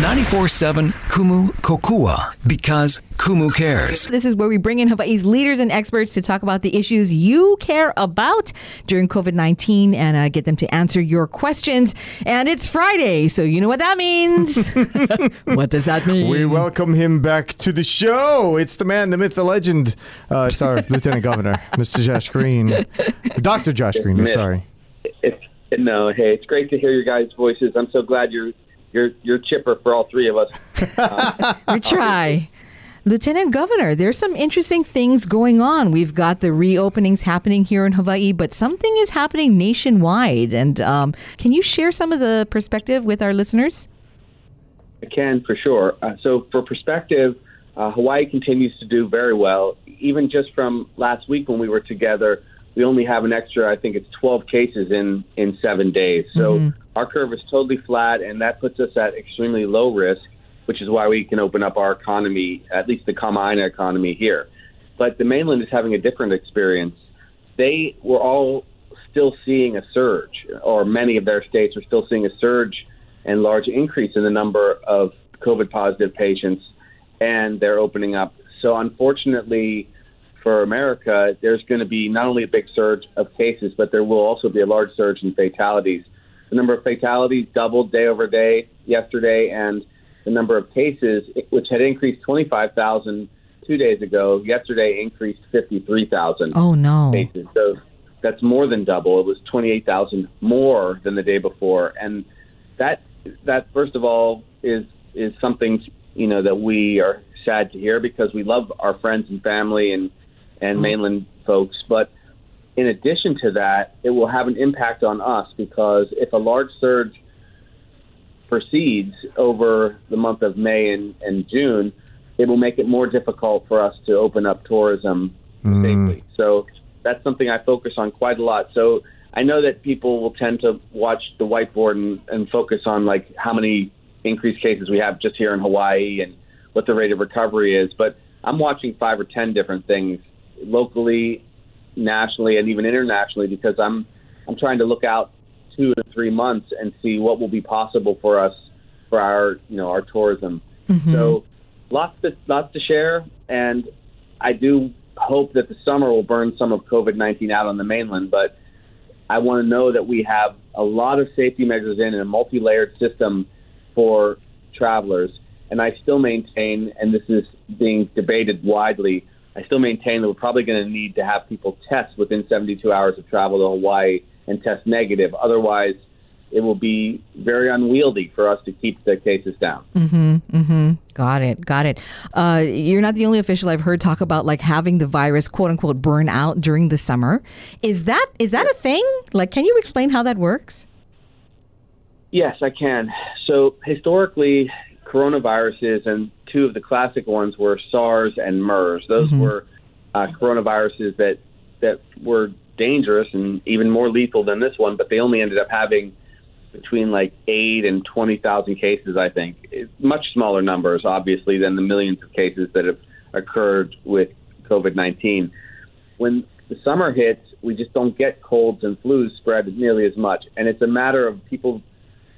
94.7 Kumu Kokua because Kumu cares. This is where we bring in Hawaii's leaders and experts to talk about the issues you care about during COVID 19 and uh, get them to answer your questions. And it's Friday, so you know what that means. what does that mean? We welcome him back to the show. It's the man, the myth, the legend. Uh, it's our Lieutenant Governor, Mr. Josh Green. Dr. Josh Green, I'm Myth. sorry. It's, no, hey, it's great to hear your guys' voices. I'm so glad you're you're you're chipper for all three of us. we try. Lieutenant Governor, there's some interesting things going on. We've got the reopenings happening here in Hawaii, but something is happening nationwide. And um, can you share some of the perspective with our listeners? I can for sure. Uh, so, for perspective, uh, Hawaii continues to do very well. Even just from last week when we were together, we only have an extra, I think it's 12 cases in in seven days. So our curve is totally flat, and that puts us at extremely low risk, which is why we can open up our economy, at least the Kama'aina economy here. But the mainland is having a different experience. They were all still seeing a surge, or many of their states are still seeing a surge and large increase in the number of COVID positive patients, and they're opening up. So, unfortunately, for America, there's going to be not only a big surge of cases, but there will also be a large surge in fatalities. The number of fatalities doubled day over day yesterday, and the number of cases, which had increased 25,000 two days ago, yesterday increased 53,000 Oh, no. cases. So that's more than double. It was 28,000 more than the day before, and that that first of all is is something you know that we are sad to hear because we love our friends and family and and mm-hmm. mainland folks, but in addition to that, it will have an impact on us because if a large surge proceeds over the month of May and, and June, it will make it more difficult for us to open up tourism mm. safely. So that's something I focus on quite a lot. So I know that people will tend to watch the whiteboard and, and focus on like how many increased cases we have just here in Hawaii and what the rate of recovery is, but I'm watching five or ten different things locally, nationally, and even internationally because I'm I'm trying to look out two to three months and see what will be possible for us for our you know our tourism. Mm-hmm. So lots to lots to share, and I do hope that the summer will burn some of COVID nineteen out on the mainland, but I want to know that we have a lot of safety measures in and a multi layered system for travelers. And I still maintain, and this is being debated widely, I still maintain that we're probably going to need to have people test within 72 hours of travel to Hawaii and test negative. Otherwise, it will be very unwieldy for us to keep the cases down. Mm-hmm, mm-hmm. Got it. Got it. Uh, you're not the only official I've heard talk about like having the virus quote unquote burn out during the summer. Is that is that a thing? Like, can you explain how that works? Yes, I can. So historically, coronaviruses and two of the classic ones were SARS and MERS. Those were uh, coronaviruses that that were dangerous and even more lethal than this one, but they only ended up having between like eight and twenty thousand cases. I think It's much smaller numbers, obviously, than the millions of cases that have occurred with COVID nineteen. When the summer hits, we just don't get colds and flus spread nearly as much, and it's a matter of people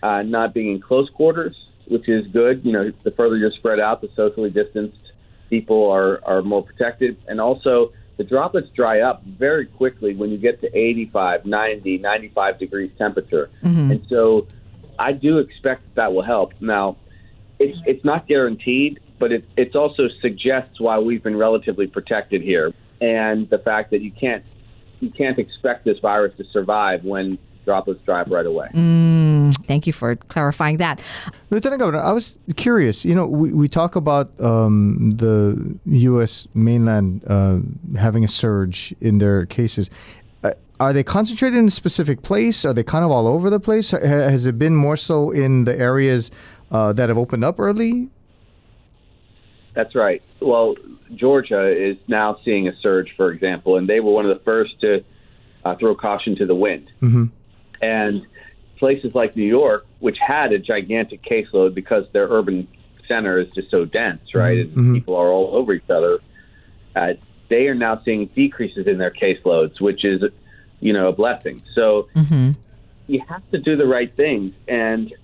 uh, not being in close quarters, which is good. You know, the further you're spread out, the socially distanced people are, are more protected. And also, the droplets dry up very quickly when you get to 85, 90, 95 degrees temperature. Mm-hmm. And so I do expect that, will help. Now, it's, it's not guaranteed, but it it's also suggests why we've been relatively protected here. And the fact that you can't you can't expect this virus to survive when droplets dry up right away. Mm. Thank you for clarifying that. Lieutenant Governor, I was curious. You know, we, we talk about um, the U.S. mainland uh, having a surge in their cases. Uh, are they concentrated in a specific place? Are they kind of all over the place? Has it been more so in the areas uh, that have opened up early? That's right. Well, Georgia is now seeing a surge, for example, and they were one of the first to uh, throw caution to the wind. Mhm. And places like New York, which had a gigantic caseload because their urban center is just so dense, mm-hmm. right? And mm-hmm. people are all over each other. Uh, they are now seeing decreases in their caseloads, which is, you know, a blessing. So mm-hmm. you have to do the right things. And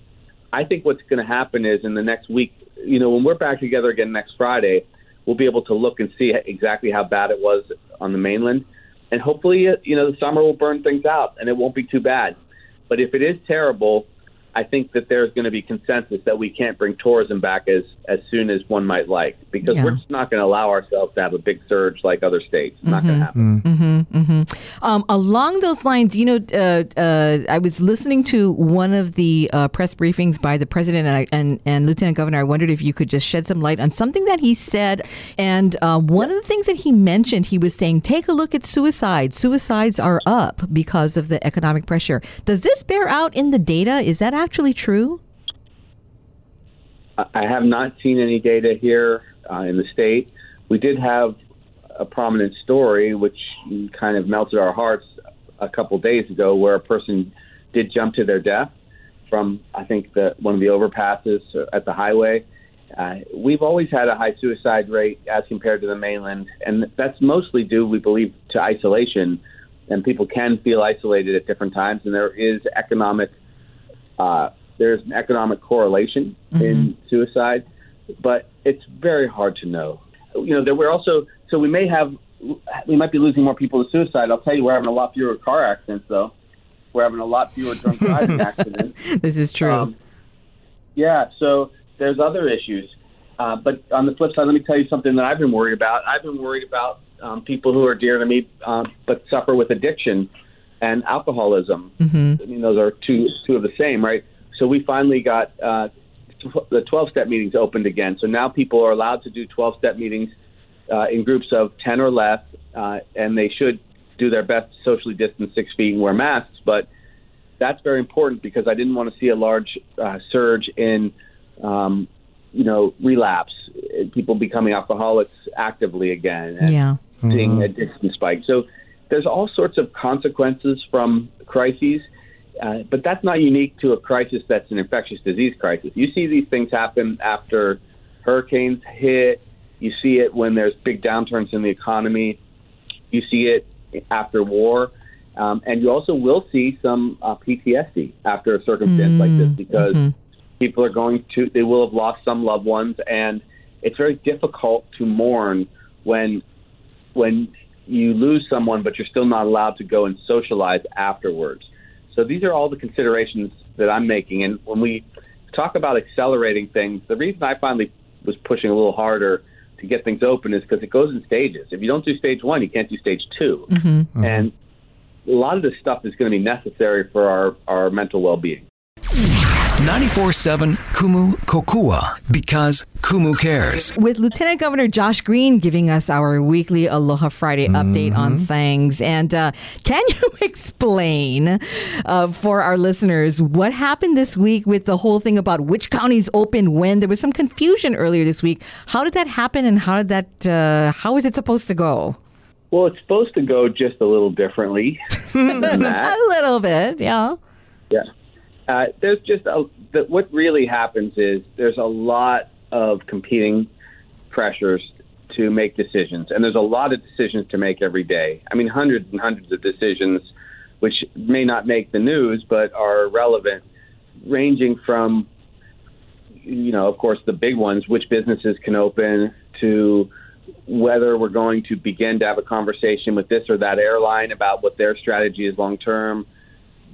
I think what's going to happen is in the next week, you know, when we're back together again next Friday, we'll be able to look and see exactly how bad it was on the mainland, and hopefully, you know, the summer will burn things out and it won't be too bad. But if it is terrible, I think that there's going to be consensus that we can't bring tourism back as as soon as one might like because Yeah. we're just not going to allow ourselves to have a big surge like other states. It's not going to Mm-hmm. happen. Um, along those lines, you know, uh, uh, I was listening to one of the uh, press briefings by the president and, I, and and Lieutenant Governor. I wondered if you could just shed some light on something that he said. And uh, one of the things that he mentioned, he was saying, take a look at suicides. Suicides are up because of the economic pressure. Does this bear out in the data? Is that actually true? I have not seen any data here uh, in the state. We did have a prominent story, which kind of melted our hearts a couple days ago, where a person did jump to their death from, I think, the, one of the overpasses at the highway. Uh, we've always had a high suicide rate as compared to the mainland, and that's mostly due, we believe, to isolation. And people can feel isolated at different times, and there is economic uh, there's an economic correlation in suicide, but it's very hard to know. You know, there we're also so we may have we might be losing more people to suicide. I'll tell you, we're having a lot fewer car accidents, though. We're having a lot fewer drunk driving accidents. This is true. Um, yeah, so there's other issues. Uh, but on the flip side, let me tell you something that I've been worried about. I've been worried about um, people who are dear to me, um, but suffer with addiction and alcoholism. I mean, those are two two of the same, right? So we finally got uh, tw- the 12 step meetings opened again. So now people are allowed to do 12 step meetings uh, in groups of 10 or less, uh, and they should do their best to socially distance six feet and wear masks. But that's very important because I didn't want to see a large uh, surge in, um, you know, relapse, uh, people becoming alcoholics actively again, and Yeah. seeing addiction spike. So there's all sorts of consequences from crises. Uh, but that's not unique to a crisis that's an infectious disease crisis. You see these things happen after hurricanes hit. You see it when there's big downturns in the economy. You see it after war. Um, and you also will see some uh, PTSD after a circumstance like this because people are going to, they will have lost some loved ones. And it's very difficult to mourn when, when you lose someone, but you're still not allowed to go and socialize afterwards. So these are all the considerations that I'm making. And when we talk about accelerating things, the reason I finally was pushing a little harder to get things open is because it goes in stages. If you don't do stage one, you can't do stage 2 mm-hmm. uh-huh. And a lot of this stuff is going to be necessary for our, our mental well being. 94.7 Kumu Kokua because Kumu cares. with Lieutenant Governor Josh Green giving us our weekly Aloha Friday update on things. And uh, can you explain uh, for our listeners what happened this week with the whole thing about which counties open when? There was some confusion earlier this week. How did that happen, and how did that? Uh, how is it supposed to go? Well, it's supposed to go just a little differently than that. A little bit, yeah. Yeah. Uh, there's just a, the, what really happens is there's a lot of competing pressures to make decisions, and there's a lot of decisions to make every day. I mean, hundreds and hundreds of decisions, which may not make the news but are relevant, ranging from, you know, of course, the big ones, which businesses can open, to whether we're going to begin to have a conversation with this or that airline about what their strategy is long term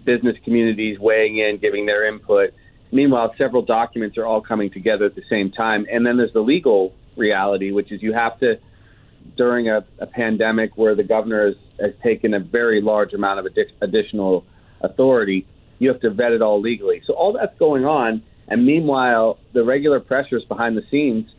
business communities weighing in, giving their input. Meanwhile, several documents are all coming together at the same time. And then there's the legal reality, which is you have to, during a, a pandemic where the governor has, has taken a very large amount of addi- additional authority, you have to vet it all legally. So all that's going on. And meanwhile, the regular pressures behind the scenes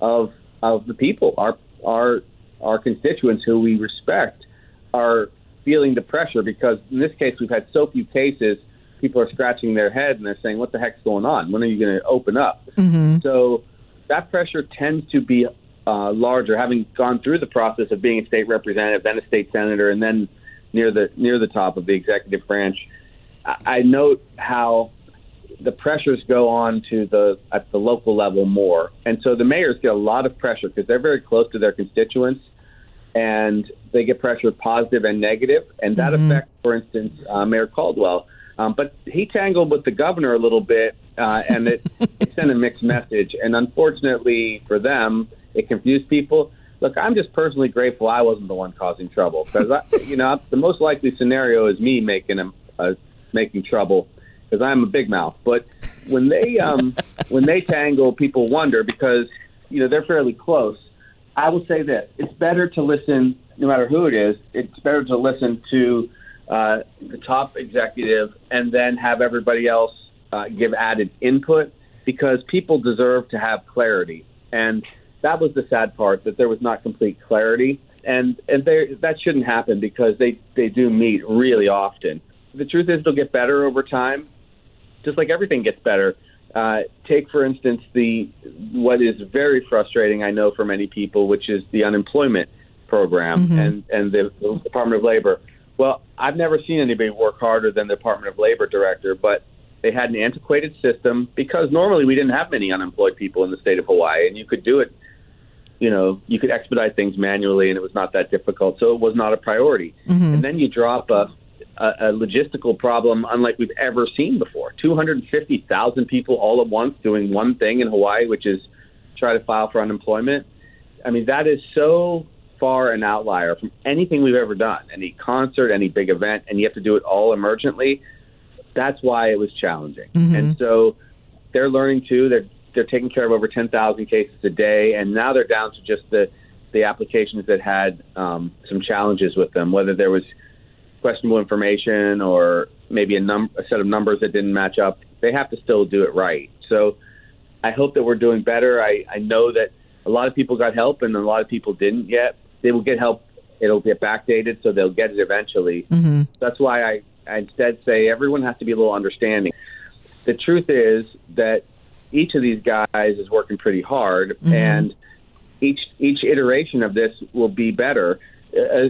of of the people, our our our constituents who we respect, are feeling the pressure because in this case we've had so few cases. People are scratching their head and they're saying, "What the heck's going on? When are you going to open up?" So that pressure tends to be uh, larger. Having gone through the process of being a state representative, then a state senator, and then near the near the top of the executive branch, I, I note how the pressures go on to the at the local level more, and so the mayors get a lot of pressure because they're very close to their constituents, and they get pressure positive and negative, and that affects, for instance, uh, Mayor Caldwell. Um, but he tangled with the governor a little bit, uh, and it, it sent a mixed message. And unfortunately for them, it confused people. Look, I'm just personally grateful I wasn't the one causing trouble because, you know, the most likely scenario is me making him uh, making trouble because I'm a big mouth. But when they um, when they tangle, people wonder because you know they're fairly close. I will say this: it's better to listen, no matter who it is. It's better to listen to uh, the top executive and then have everybody else uh, give added input because people deserve to have clarity. And that was the sad part that there was not complete clarity. And and they, that shouldn't happen because they, they do meet really often. The truth is, it'll get better over time, just like everything gets better. Uh, take, for instance, the what is very frustrating, I know, for many people, which is the unemployment program Mm-hmm. and and the, the Department of Labor. Well, I've never seen anybody work harder than the Department of Labor director, but they had an antiquated system because normally we didn't have many unemployed people in the state of Hawaii, and you could do it. You know, you could expedite things manually, and it was not that difficult, so it was not a priority. And then you drop a, a, a logistical problem unlike we've ever seen before. Two hundred and fifty thousand people all at once doing one thing in Hawaii, which is try to file for unemployment. I mean, that is so far an outlier from anything we've ever done, any concert, any big event, and you have to do it all emergently. That's why it was challenging. And so they're learning too. They're they're taking care of over 10,000 cases a day, and now they're down to just the the applications that had um, some challenges with them, whether there was questionable information or maybe a, num- a set of numbers that didn't match up. They have to still do it right. So I hope that we're doing better. I, I know that a lot of people got help and a lot of people didn't yet. They will get help. It'll get backdated, so they'll get it eventually. Mm-hmm. That's why I, I instead say everyone has to be a little understanding. The truth is that each of these guys is working pretty hard, mm-hmm. and each each iteration of this will be better. Uh, uh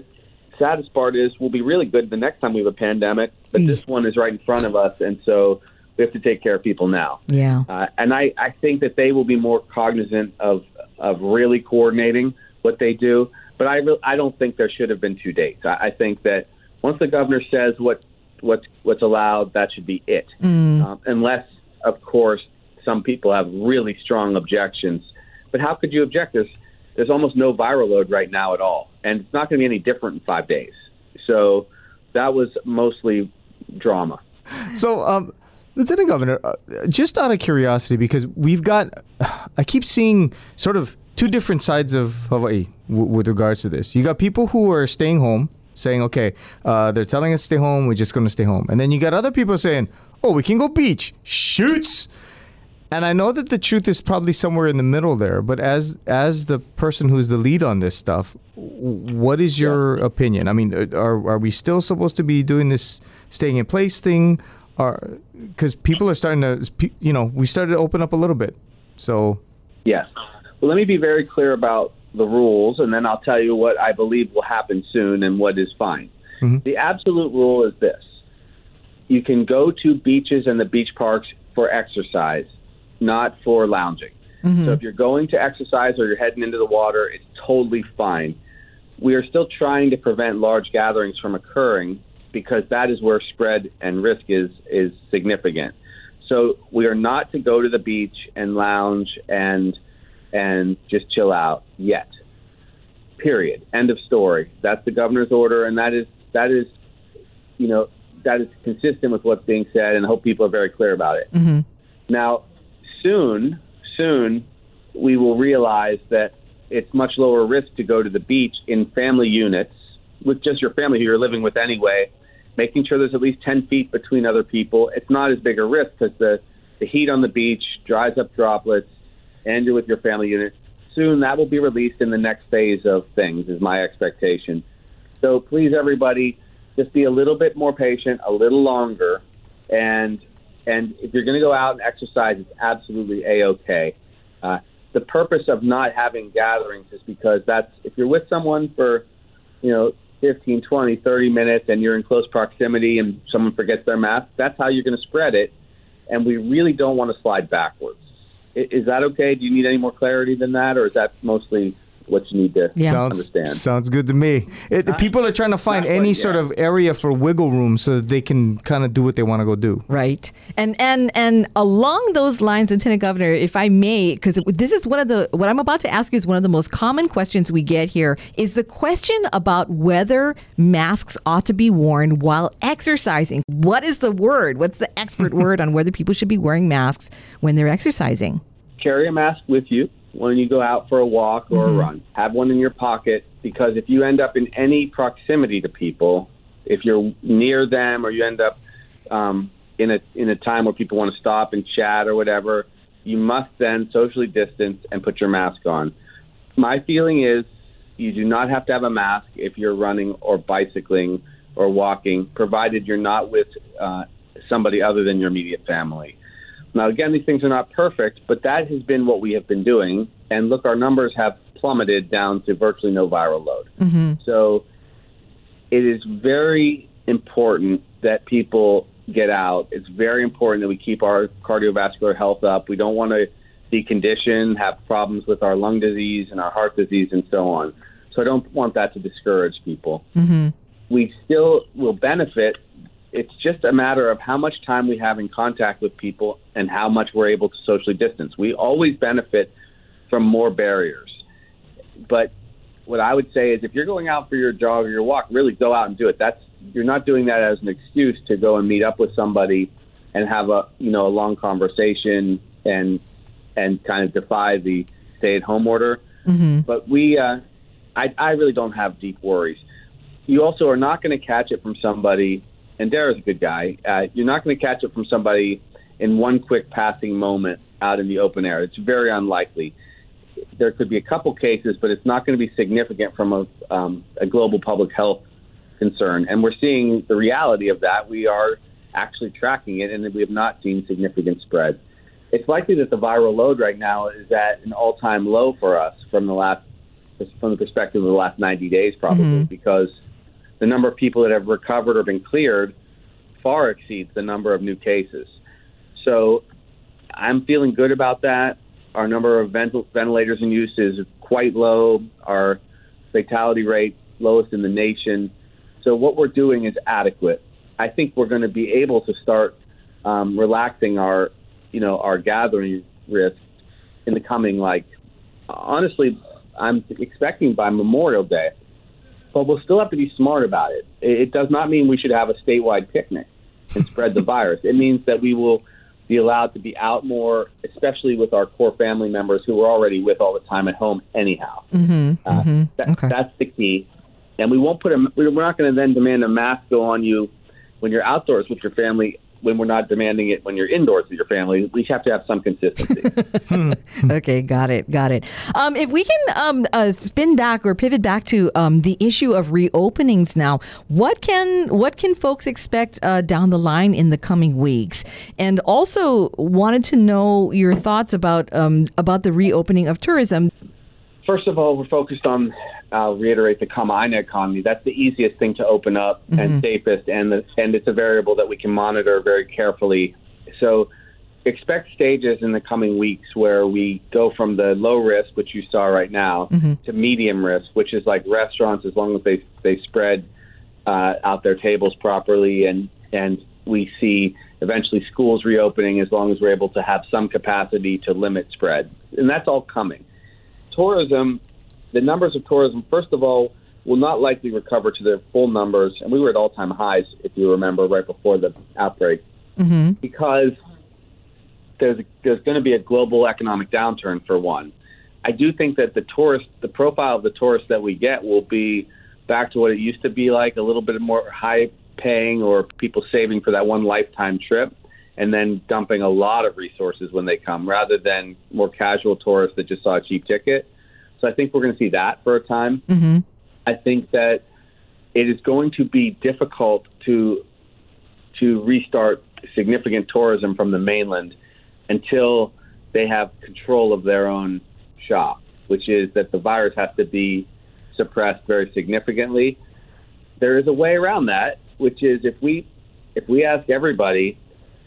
saddest part is we'll be really good the next time we have a pandemic, but this one is right in front of us, and so we have to take care of people now. Yeah. Uh, and I, I think that they will be more cognizant of of really coordinating what they do. But I re- I don't think there should have been two dates. I, I think that once the governor says what what's what's allowed, that should be it. Um, unless, of course, some people have really strong objections. But how could you object? There's there's almost no viral load right now at all, and it's not going to be any different in five days. So that was mostly drama. So, um, Lieutenant Governor, uh, just out of curiosity, because we've got, I keep seeing sort of two different sides of Hawaii with regards to this. You got people who are staying home, saying, okay, uh, they're telling us to stay home, we're just going to stay home. And then you got other people saying, oh, we can go beach, shoots. And I know that the truth is probably somewhere in the middle there, but as as the person who's the lead on this stuff, what is your opinion? I mean, uh, are are we still supposed to be doing this staying in place thing? Or because people are starting to, you know, we started to open up a little bit. So Yes. Well, let me be very clear about the rules, and then I'll tell you what I believe will happen soon and what is fine. The absolute rule is this you can go to beaches and the beach parks for exercise, not for lounging. Mm-hmm. So if you're going to exercise or you're heading into the water, it's totally fine. We are still trying to prevent large gatherings from occurring because that is where spread and risk is is significant. So we are not to go to the beach and lounge and and just chill out yet. Period. End of story. That's the governor's order, and that is that is, you know, that is consistent with what's being said, and I hope people are very clear about it. Mm-hmm. Now, soon, soon, we will realize that it's much lower risk to go to the beach in family units with just your family who you're living with anyway, making sure there's at least 10 feet between other people. It's not as big a risk because the, the heat on the beach dries up droplets and you're with your family unit. Soon that will be released in the next phase of things, is my expectation. So please, everybody, just be a little bit more patient, a little longer, and and if you're going to go out and exercise, it's absolutely a okay. Uh, the purpose of not having gatherings is because that's if you're with someone for, you know, 15, 20, 30 minutes, and you're in close proximity, and someone forgets their mask, that's how you're going to spread it. And we really don't want to slide backwards. Is that okay? Do you need any more clarity than that, or is that mostly what you need to Yeah. Sounds understand. sounds good to me. It, people are trying to find any quite sort yet. of area for wiggle room so that they can kind of do what they want to go do. Right. And and and along those lines, Lieutenant Governor, if I may, because this is one of the what I'm about to ask you is one of the most common questions we get here is the question about whether masks ought to be worn while exercising. What is the word? What's the expert word on whether people should be wearing masks when they're exercising? carry a mask with you when you go out for a walk or a run. Have one in your pocket because if you end up in any proximity to people, if you're near them or you end up um, in a in a time where people want to stop and chat or whatever, you must then socially distance and put your mask on. My feeling is you do not have to have a mask if you're running or bicycling or walking, provided you're not with uh, somebody other than your immediate family. Now, again, these things are not perfect, but that has been what we have been doing. And look, our numbers have plummeted down to virtually no viral load. Mm-hmm. So it is very important that people get out. It's very important that we keep our cardiovascular health up. We don't want to be conditioned, have problems with our lung disease and our heart disease and so on. So I don't want that to discourage people. Mm-hmm. We still will benefit. It's just a matter of how much time we have in contact with people and how much we're able to socially distance. We always benefit from more barriers. But what I would say is if you're going out for your jog or your walk, really go out and do it. That's you're not doing that as an excuse to go and meet up with somebody and have a you know a long conversation and and kind of defy the stay at home order. But we, uh, I, I really don't have deep worries. You also are not going to catch it from somebody, and Dara's a good guy. Uh, you're not going to catch it from somebody in one quick passing moment out in the open air. It's very unlikely there could be a couple cases, but it's not going to be significant from a, um, a global public health concern. And we're seeing the reality of that. We are actually tracking it, and we have not seen significant spread. It's likely that the viral load right now is at an all-time low for us from the last, from the perspective of the last 90 days, probably because the number of people that have recovered or been cleared far exceeds the number of new cases. So I'm feeling good about that. Our number of ventil- ventilators in use is quite low. Our fatality rate lowest in the nation. So what we're doing is adequate. I think we're going to be able to start um, relaxing our, you know, our gathering risk in the coming like, honestly, I'm expecting by Memorial Day. But we'll still have to be smart about it. It does not mean we should have a statewide picnic and spread the virus. It means that we will be allowed to be out more, especially with our core family members who we're already with all the time at home, anyhow. Uh, that, Okay. That's the key. And we won't put a. We're not going to then demand a mask go on you when you're outdoors with your family. When we're not demanding it when you're indoors with your family, we have to have some consistency. Okay, got it, got it. Um, if we can um, uh, spin back or pivot back to um, the issue of reopenings now, what can what can folks expect uh, down the line in the coming weeks? And also wanted to know your thoughts about um, about the reopening of tourism. First of all, we're focused on, I'll reiterate, the Kama'aina economy. That's the easiest thing to open up and safest, and, the, and it's a variable that we can monitor very carefully. So expect stages in the coming weeks where we go from the low risk, which you saw right now, to medium risk, which is like restaurants, as long as they, they spread uh, out their tables properly, and, and we see eventually schools reopening as long as we're able to have some capacity to limit spread. And that's all coming tourism, the numbers of tourism, first of all, will not likely recover to their full numbers. And we were at all time highs, if you remember, right before the outbreak, mm-hmm. because there's, there's going to be a global economic downturn, for one. I do think that the tourist, the profile of the tourists that we get will be back to what it used to be like, a little bit more high paying or people saving for that one lifetime trip and then dumping a lot of resources when they come rather than more casual tourists that just saw a cheap ticket. So I think we're going to see that for a time. Mm-hmm. I think that it is going to be difficult to to restart significant tourism from the mainland until they have control of their own shop, which is that the virus has to be suppressed very significantly. There is a way around that, which is if we if we ask everybody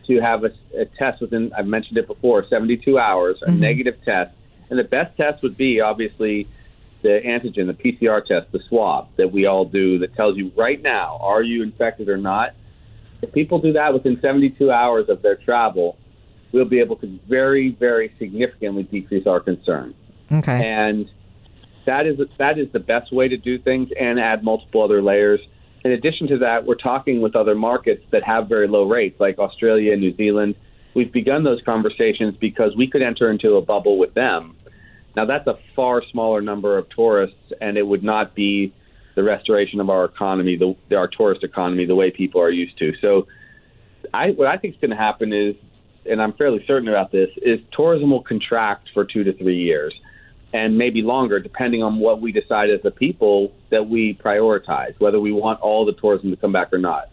to have a, a test within I've mentioned it before, 72 hours, a mm-hmm. negative test, and the best test would be obviously the antigen, the PCR test, the swab that we all do that tells you right now, are you infected or not? If people do that within 72 hours of their travel, we'll be able to very, very significantly decrease our concern. Okay. And that is that is the best way to do things and add multiple other layers. In addition to that, we're talking with other markets that have very low rates, like Australia, and New Zealand. We've begun those conversations because we could enter into a bubble with them. Now, that's a far smaller number of tourists, and it would not be the restoration of our economy, the, our tourist economy, the way people are used to. So, I, what I think is going to happen is, and I'm fairly certain about this, is tourism will contract for two to three years and maybe longer, depending on what we decide as a people that we prioritize, whether we want all the tourism to come back or not.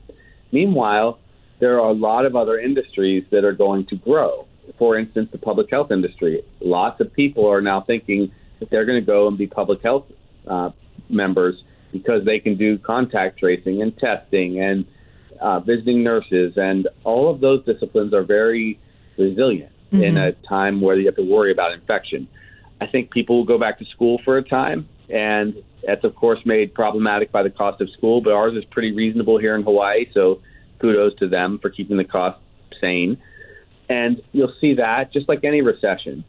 Meanwhile, there are a lot of other industries that are going to grow. For instance, the public health industry. Lots of people are now thinking that they're going to go and be public health uh, members because they can do contact tracing and testing and uh, visiting nurses, and all of those disciplines are very resilient mm-hmm. in a time where you have to worry about infection. I think people will go back to school for a time, and that's of course made problematic by the cost of school. But ours is pretty reasonable here in Hawaii, so kudos to them for keeping the cost sane. And you'll see that just like any recession.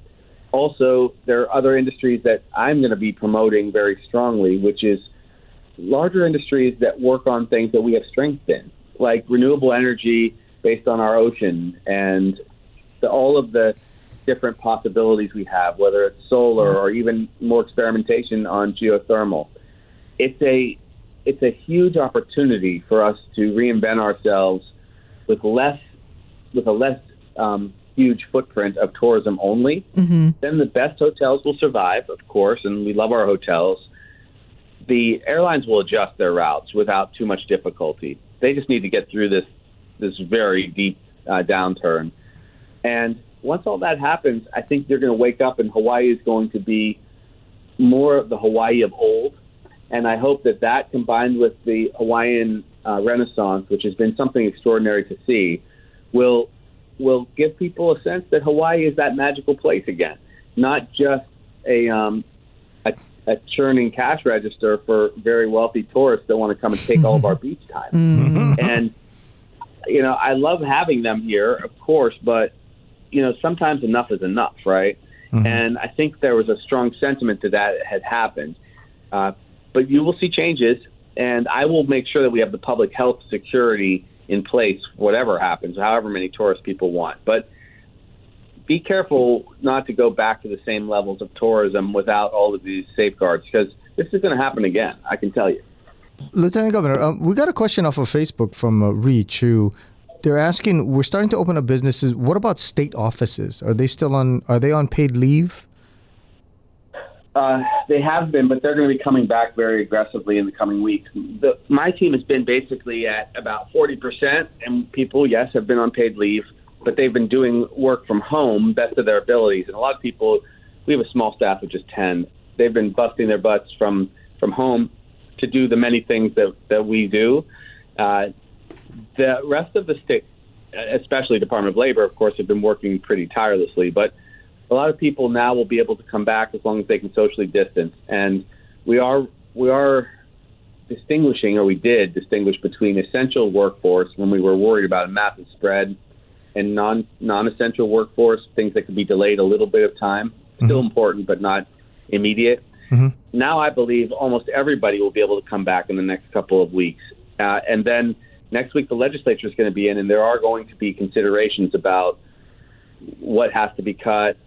Also, there are other industries that I'm going to be promoting very strongly, which is larger industries that work on things that we have strength in, like renewable energy based on our ocean and the, all of the different possibilities we have, whether it's solar or even more experimentation on geothermal. It's a it's a huge opportunity for us to reinvent ourselves with less with a less um, huge footprint of tourism only. Mm-hmm. Then the best hotels will survive, of course, and we love our hotels. The airlines will adjust their routes without too much difficulty. They just need to get through this this very deep uh, downturn, and once all that happens, I think you're going to wake up and Hawaii is going to be more of the Hawaii of old. And I hope that that combined with the Hawaiian uh, Renaissance, which has been something extraordinary to see, will will give people a sense that Hawaii is that magical place again, not just a um, a, a churning cash register for very wealthy tourists that want to come and take all of our beach time. Mm-hmm. And you know, I love having them here, of course, but you know, sometimes enough is enough, right? Mm-hmm. And I think there was a strong sentiment to that had happened. Uh, but you will see changes, and I will make sure that we have the public health security in place, whatever happens, however many tourist people want. But be careful not to go back to the same levels of tourism without all of these safeguards, because this is going to happen again. I can tell you. Lieutenant Governor, um, we got a question off of Facebook from uh, Reach who they're asking, we're starting to open up businesses. What about state offices? Are they still on? Are they on paid leave? Uh, they have been, but they're going to be coming back very aggressively in the coming weeks. The, my team has been basically at about 40%, and people, yes, have been on paid leave, but they've been doing work from home best of their abilities. And a lot of people, we have a small staff of just 10. They've been busting their butts from, from home to do the many things that, that we do. Uh, the rest of the state, especially Department of Labor, of course, have been working pretty tirelessly. But a lot of people now will be able to come back as long as they can socially distance, and we are we are distinguishing, or we did distinguish between essential workforce when we were worried about a massive spread, and non non essential workforce, things that could be delayed a little bit of time, still mm-hmm. important but not immediate. Mm-hmm. Now I believe almost everybody will be able to come back in the next couple of weeks, uh, and then next week the legislature is going to be in, and there are going to be considerations about what has to be cut.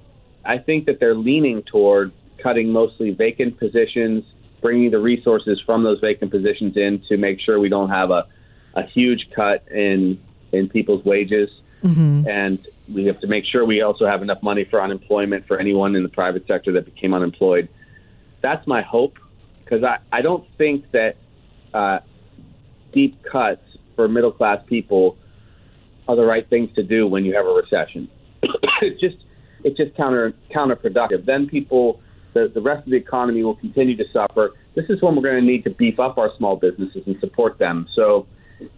I think that they're leaning toward cutting mostly vacant positions, bringing the resources from those vacant positions in to make sure we don't have a, a huge cut in in people's wages, mm-hmm. and we have to make sure we also have enough money for unemployment for anyone in the private sector that became unemployed. That's my hope because I, I don't think that uh, deep cuts for middle class people are the right things to do when you have a recession. it's just it's just counter counterproductive. Then people the, the rest of the economy will continue to suffer. This is when we're going to need to beef up our small businesses and support them. So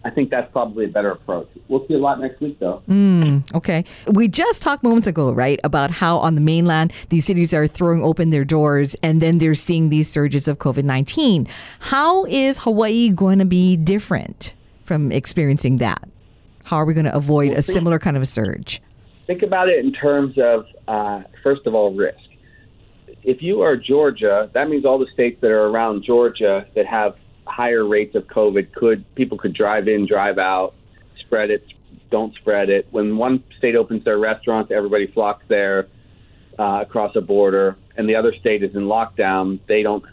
I think that's probably a better approach. We'll see a lot next week, though. Hmm, okay. We just talked moments ago, right, about how on the mainland these cities are throwing open their doors and then they're seeing these surges of COVID 19. How is Hawaii going to be different from experiencing that? How are we going to avoid a similar kind of a surge? Think about it in terms of, uh, first of all, risk. If you are Georgia, that means all the states that are around Georgia that have higher rates of COVID could people could drive in, drive out, spread it, don't spread it. When one state opens their restaurants, everybody flocks there uh, across a border, and the other state is in lockdown. They don't,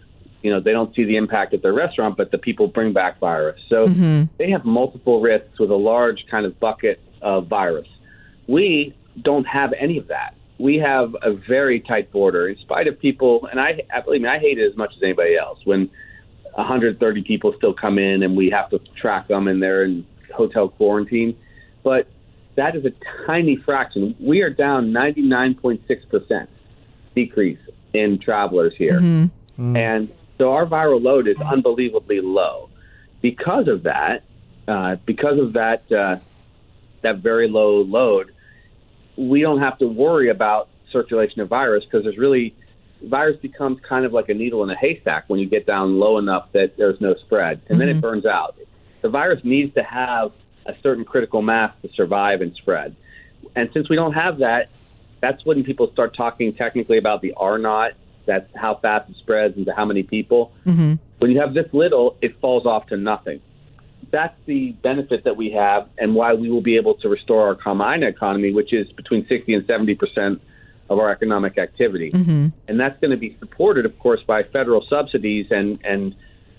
you know, they don't see the impact at their restaurant, but the people bring back virus. So they have multiple risks with a large kind of bucket of virus. We don't have any of that. We have a very tight border, in spite of people, and I, I believe me, I hate it as much as anybody else when 130 people still come in and we have to track them and they're in hotel quarantine. But that is a tiny fraction. We are down 99.6% decrease in travelers here. And so our viral load is unbelievably low. Because of that, uh, because of that, uh, that very low load, we don't have to worry about circulation of virus because there's really virus becomes kind of like a needle in a haystack when you get down low enough that there's no spread, and then it mm-hmm. burns out. The virus needs to have a certain critical mass to survive and spread. And since we don't have that, that's when people start talking technically about the R naught. That's how fast it spreads into how many people. Mm-hmm. When you have this little, it falls off to nothing. That's the benefit that we have, and why we will be able to restore our Kama'aina economy, which is between 60 and 70 percent of our economic activity. Mm-hmm. And that's going to be supported, of course, by federal subsidies and, and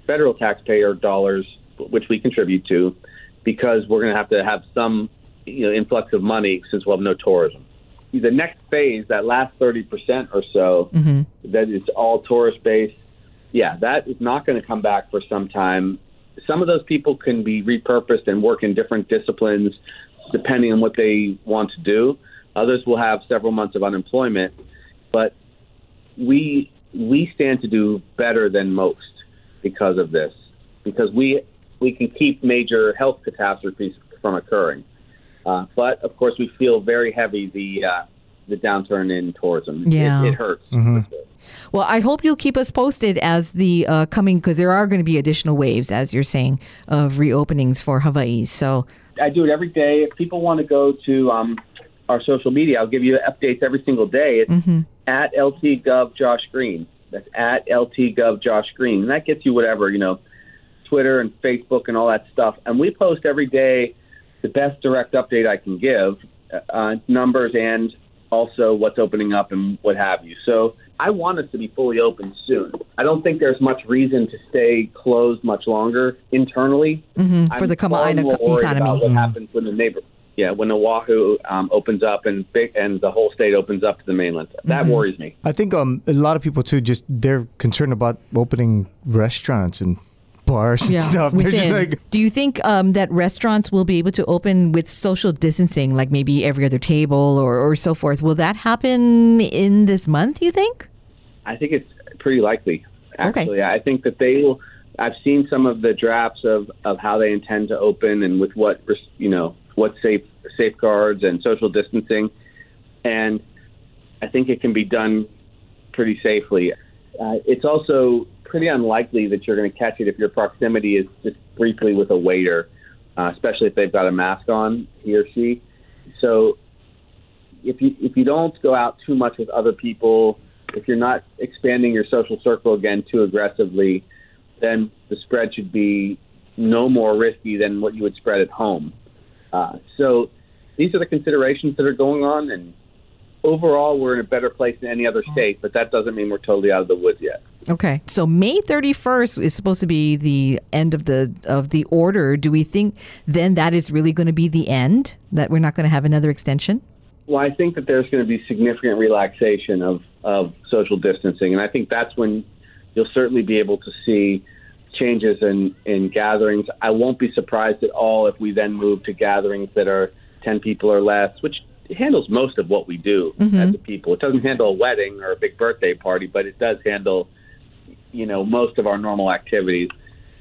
federal taxpayer dollars, which we contribute to, because we're going to have to have some you know, influx of money since we'll have no tourism. The next phase, that last 30% or so, mm-hmm. that is all tourist based, yeah, that is not going to come back for some time. Some of those people can be repurposed and work in different disciplines depending on what they want to do. Others will have several months of unemployment, but we we stand to do better than most because of this, because we we can keep major health catastrophes from occurring. Uh, but of course, we feel very heavy the uh, the downturn in tourism. Yeah. it, hurts. Well, I hope you'll keep us posted as the uh, coming, because there are going to be additional waves, as you're saying, of reopenings for Hawaii. So, I do it every day. If people want to go to um, our social media, I'll give you updates every single day. It's at LTGov Josh Green. That's at LTGov Josh Green. And that gets you whatever, you know, Twitter and Facebook and all that stuff. And we post every day the best direct update I can give, uh, numbers and also what's opening up and what have you. So I want us to be fully open soon. I don't think there's much reason to stay closed much longer internally mm-hmm, for the I'm far Kama'aina more co- worried economy. About what happens when the neighbor, yeah, when Oahu um, opens up and big, and the whole state opens up to the mainland. That Mm-hmm. worries me. I think um, a lot of people too just they're concerned about opening restaurants and bars and stuff. They're just within. like Do you think um, that restaurants will be able to open with social distancing, like maybe every other table or, or so forth? Will that happen in this month, you think? I think it's pretty likely. Actually, I think that they will. I've seen some of the drafts of, of how they intend to open and with what res- you know what safe safeguards and social distancing, and I think it can be done pretty safely. Uh, it's also pretty unlikely that you're going to catch it if your proximity is just briefly with a waiter, uh, especially if they've got a mask on, he or she. So if you if you don't go out too much with other people, if you're not expanding your social circle again too aggressively, then the spread should be no more risky than what you would spread at home. Uh, so these are the considerations that are going on, and overall, we're in a better place than any other state. But that doesn't mean we're totally out of the woods yet. Okay. So May 31st is supposed to be the end of the of the order. Do we think then that is really going to be the end? That we're not going to have another extension? Well, I think that there's going to be significant relaxation of, of social distancing, and I think that's when you'll certainly be able to see changes in, in gatherings. I won't be surprised at all if we then move to gatherings that are 10 people or less, which handles most of what we do mm-hmm. as a people. It doesn't handle a wedding or a big birthday party, but it does handle, you know, most of our normal activities.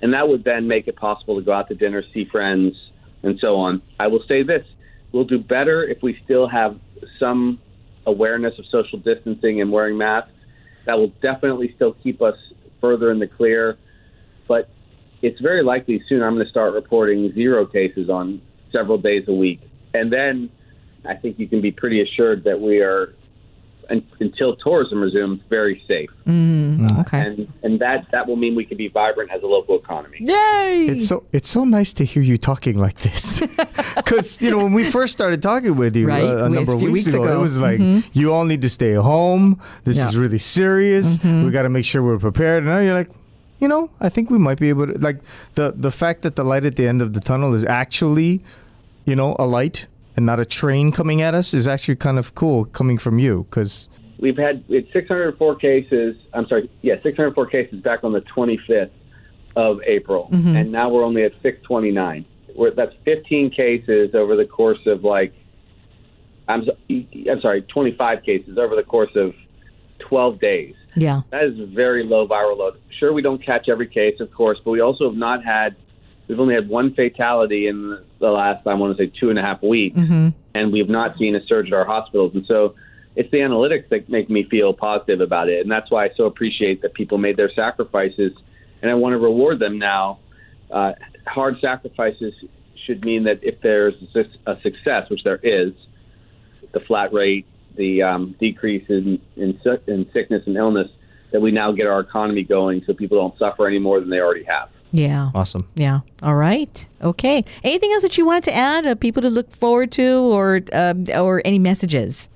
and that would then make it possible to go out to dinner, see friends, and so on. I will say this: we'll do better if we still have some awareness of social distancing and wearing masks. That will definitely still keep us further in the clear, but it's very likely soon I'm going to start reporting zero cases on several days a week, and then I think you can be pretty assured that we are un- until tourism resumes very safe, Okay. and and that that will mean we can be vibrant as a local economy. Yay! It's so it's so nice to hear you talking like this, because you know when we first started talking with you Right, uh, a number a of weeks, weeks ago, ago. Mm-hmm. it was like you all need to stay home. This Yeah. is really serious. We got to make sure we're prepared. And now you're like, you know, I think we might be able to like the the fact that the light at the end of the tunnel is actually, you know, a light and not a train coming at us is actually kind of cool coming from you because We've had it's 604 cases. I'm sorry, yeah, 604 cases back on the 25th of April, mm-hmm. and now we're only at 629. We're, that's 15 cases over the course of like, I'm I'm sorry, 25 cases over the course of 12 days. yeah. That is very low viral load. Sure, we don't catch every case, of course, but we also have not had. We've only had one fatality in the last, I want to say, two and a half weeks, and we've not seen a surge at our hospitals. And so, it's the analytics that make me feel positive about it, and that's why I so appreciate that people made their sacrifices, and I want to reward them now. Uh, hard sacrifices should mean that if there's a success, which there is, the flat rate, the um, decrease in, in in sickness and illness, that we now get our economy going, so people don't suffer any more than they already have. Yeah. awesome. Yeah. All right. Okay. Anything else that you wanted to add? Uh, people to look forward to, or um, or any messages?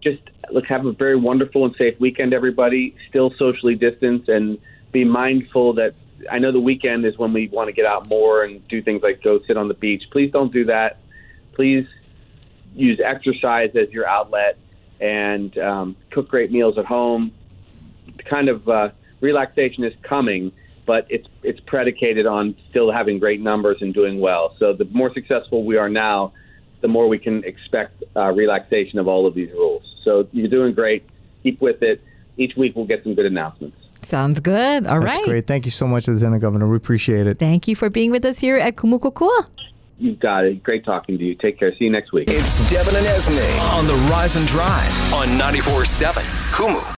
just look have a very wonderful and safe weekend everybody still socially distance and be mindful that i know the weekend is when we want to get out more and do things like go sit on the beach please don't do that please use exercise as your outlet and um, cook great meals at home The kind of uh, relaxation is coming but it's it's predicated on still having great numbers and doing well so the more successful we are now the more we can expect uh, relaxation of all of these rules. So you're doing great. Keep with it. Each week we'll get some good announcements. Sounds good. All right. That's great. Thank you so much, Lieutenant Governor. We appreciate it. Thank you for being with us here at Kumukokua. You've got it. Great talking to you. Take care. See you next week. It's Devin and Esme on the Rise and Drive on 94.7 Kumu.